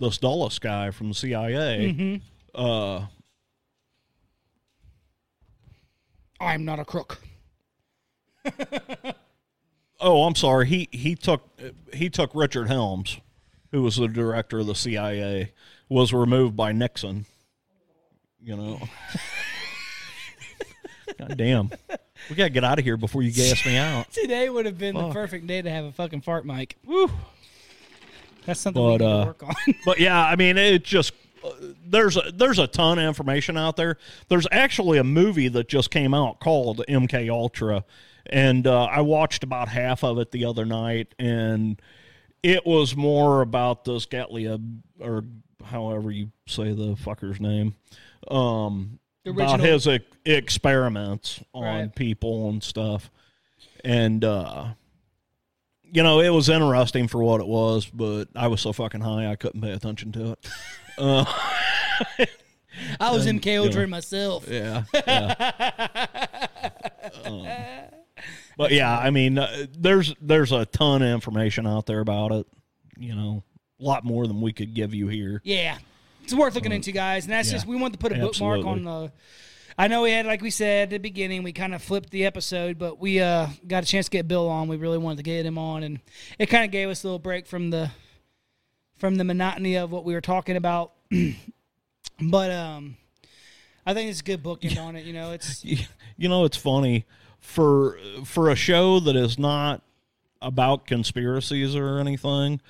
this Dulles guy from the CIA. Uh i'm not a crook Oh, I'm sorry. He he took he took Richard Helms, who was the director of the CIA, was removed by Nixon. You know. God damn. We gotta get out of here before you gas me out. today would have been the Fuck. perfect day to have a fucking fart mic Woo. that's something we But, need uh, work on But yeah, I mean, it just uh, there's a, there's a ton of information out there. There's actually a movie that just came out called MK Ultra, and uh, I watched about half of it the other night, and it was more about this Gottlieb or however you say the fucker's name, um, The about his e- experiments on Right. people and stuff, and. uh you know, it was interesting for what it was, but I was so fucking high I couldn't pay attention to it. Uh, i was mk ultra yeah. myself yeah. yeah. Um, but yeah, I mean, uh, there's there's a ton of information out there about it. you know, a lot more than we could give you here. Yeah, it's worth looking into, guys. And that's yeah, just we want to put a bookmark on the. I know we had, like we said at the beginning, we kind of flipped the episode, but we uh, got a chance to get Bill on. We really wanted to get him on, and it kind of gave us a little break from the from the monotony of what we were talking about. but um, I think it's a good bookend on it. You know, it's you know, it's funny for for a show that is not about conspiracies or anything.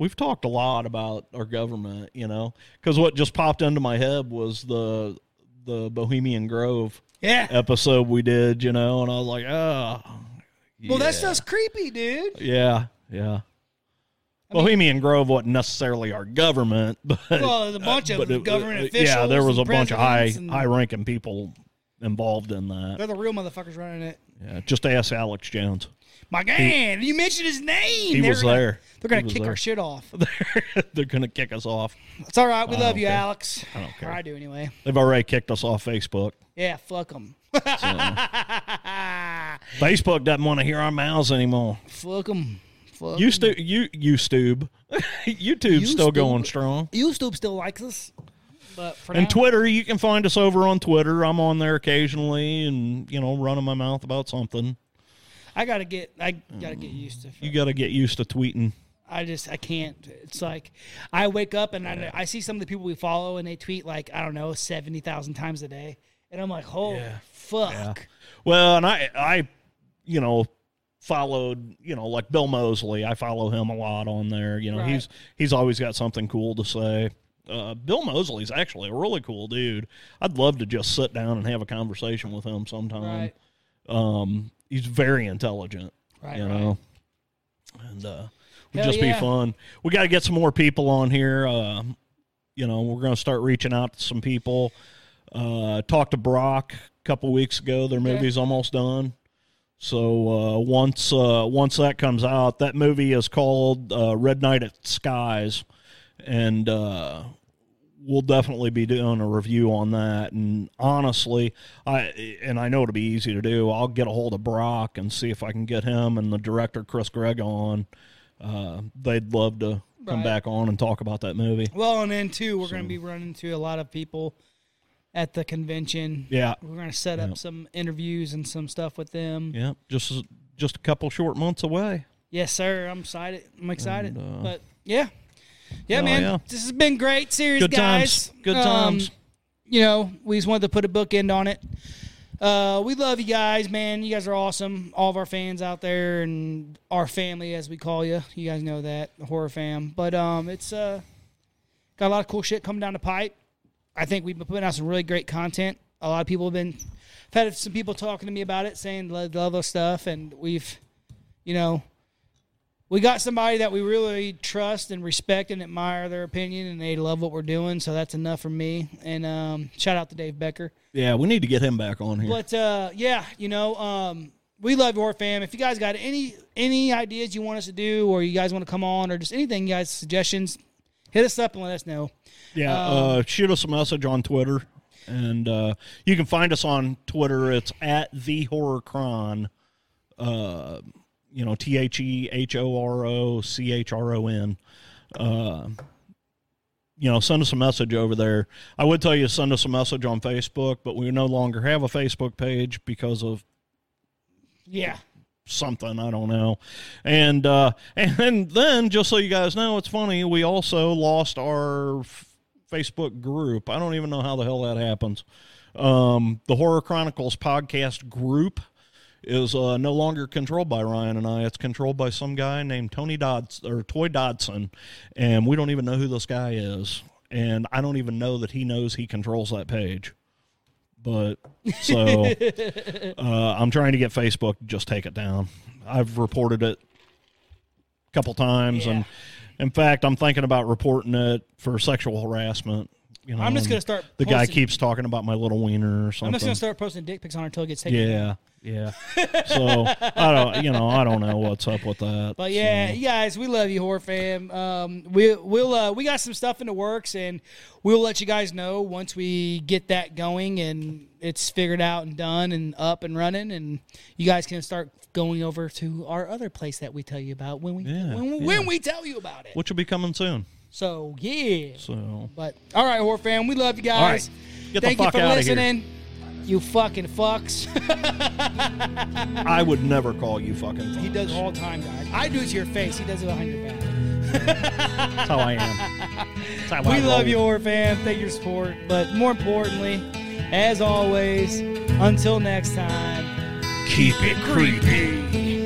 We've talked a lot about our government, you know, because what just popped into my head was the the Bohemian Grove yeah episode we did, you know, and I was like, oh, well, that stuff's creepy, dude. Yeah, yeah. Bohemian Grove wasn't necessarily our government, but well, there's a uh, bunch of it, government uh, officials. Yeah, there was a bunch of high and, high ranking people involved in that. They're the real motherfuckers running it. Yeah, just ask Alex Jones. My man, you mentioned his name. He they're was gonna, there. They're gonna He kick our shit off. They're gonna kick us off. It's all right. We I love you, care. Alex. I don't care. Or I do anyway. They've already kicked us off Facebook. Yeah, fuck them. Facebook doesn't want to hear our mouths anymore. fuck them. Fuck You stu- you you Stube. YouTube's still YouTube? going strong. YouTube still likes us, but for And now, Twitter, you can find us over on Twitter. I'm on there occasionally, and you know, running my mouth about something. I gotta get. I gotta get used to. You got to get used to tweeting. I just I can't. It's like I wake up and I, I see some of the people we follow and they tweet like I don't know seventy thousand times a day, and I'm like, holy fuck. Well, and I I you know followed you know like Bill Moseley. I follow him a lot on there. You know, Right. he's he's always got something cool to say. Uh, Bill Moseley's actually a really cool dude. I'd love to just sit down and have a conversation with him sometime. Right. Um, he's very intelligent. Right, You right. know, and uh, would just yeah. be fun. We got to get some more people on here. Uh, you know, we're going to start reaching out to some people. Uh, talked to Brock a couple weeks ago. Their Okay. movie's almost done. So uh, once uh, once that comes out, that movie is called uh, Red Night at Skies, and uh, we'll definitely be doing a review on that. And honestly, I and I know it'll be easy to do. I'll get a hold of Brock and see if I can get him and the director Chris Gregg on. Uh, they'd love to come Right. back on and talk about that movie. Well, and then too, we're going to be running into a lot of people at the convention. Yeah, We're going to set up Yeah. some interviews and some stuff with them. yeah, just just a couple short months away. Yes, sir. I'm excited. I'm excited. And, uh, but yeah, yeah, Oh, man. yeah. This has been great series, Good guys. times. Good Um, times. you know, we just wanted to put a bookend on it. Uh, we love you guys, man. You guys are awesome. All of our fans out there and our family, as we call you. You guys know that the horror fam. But um, it's uh, got a lot of cool shit coming down the pipe. I think we've been putting out some really great content. A lot of people have been. I've had some people talking to me about it, saying they love our stuff, and we've, you know, we got somebody that we really trust and respect and admire their opinion, and they love what we're doing. So that's enough for me. And um, shout out to Dave Becker. Yeah, we need to get him back on here. But uh, yeah, you know, um, we love your fam. If you guys got any any ideas you want us to do, or you guys want to come on, or just anything, you guys suggestions, hit us up and let us know. Yeah, uh, shoot us a message on Twitter, and uh, you can find us on Twitter. It's at the horror cron. Uh, you know, T H E H O R O C H R O N. Uh, you know, send us a message over there. I would tell you send us a message on Facebook, but we no longer have a Facebook page because of Yeah, something I don't know. And uh and then just so you guys know, it's funny, we also lost our Facebook group. I don't even know how the hell that happens. Um the Horror Chronicles podcast group is uh, no longer controlled by Ryan and I. It's controlled by some guy named Tony Dodds or Toy Dodson, and we don't even know who this guy is. And I don't even know that he knows he controls that page. But so uh, I'm trying to get Facebook to just take it down. I've reported it a couple times, Yeah. and in fact, I'm thinking about reporting it for sexual harassment. You know, I'm just gonna start The guy posting- keeps talking about my little wiener or something. I'm just gonna start posting dick pics on her until it gets taken. down. yeah, yeah. So I don't, you know, I don't know what's up with that. But yeah, so. you guys, we love you, horror fam. Um, we we'll uh, we got some stuff in the works, and we'll let you guys know once we get that going and it's figured out and done and up and running, and you guys can start going over to our other place that we tell you about when we Yeah, when, when we tell you about it. Which will be coming soon. So yeah. So But all right, horror fam, we love you guys. All right. Get the Thank fuck you for listening. You fucking fucks. I would never call you fucking. he does all time, guys. I do it to your face. He does it behind your back. That's how I am. That's how We I love you, horror fam. Thank you for your support. But more importantly, as always, until next time, Keep it creepy.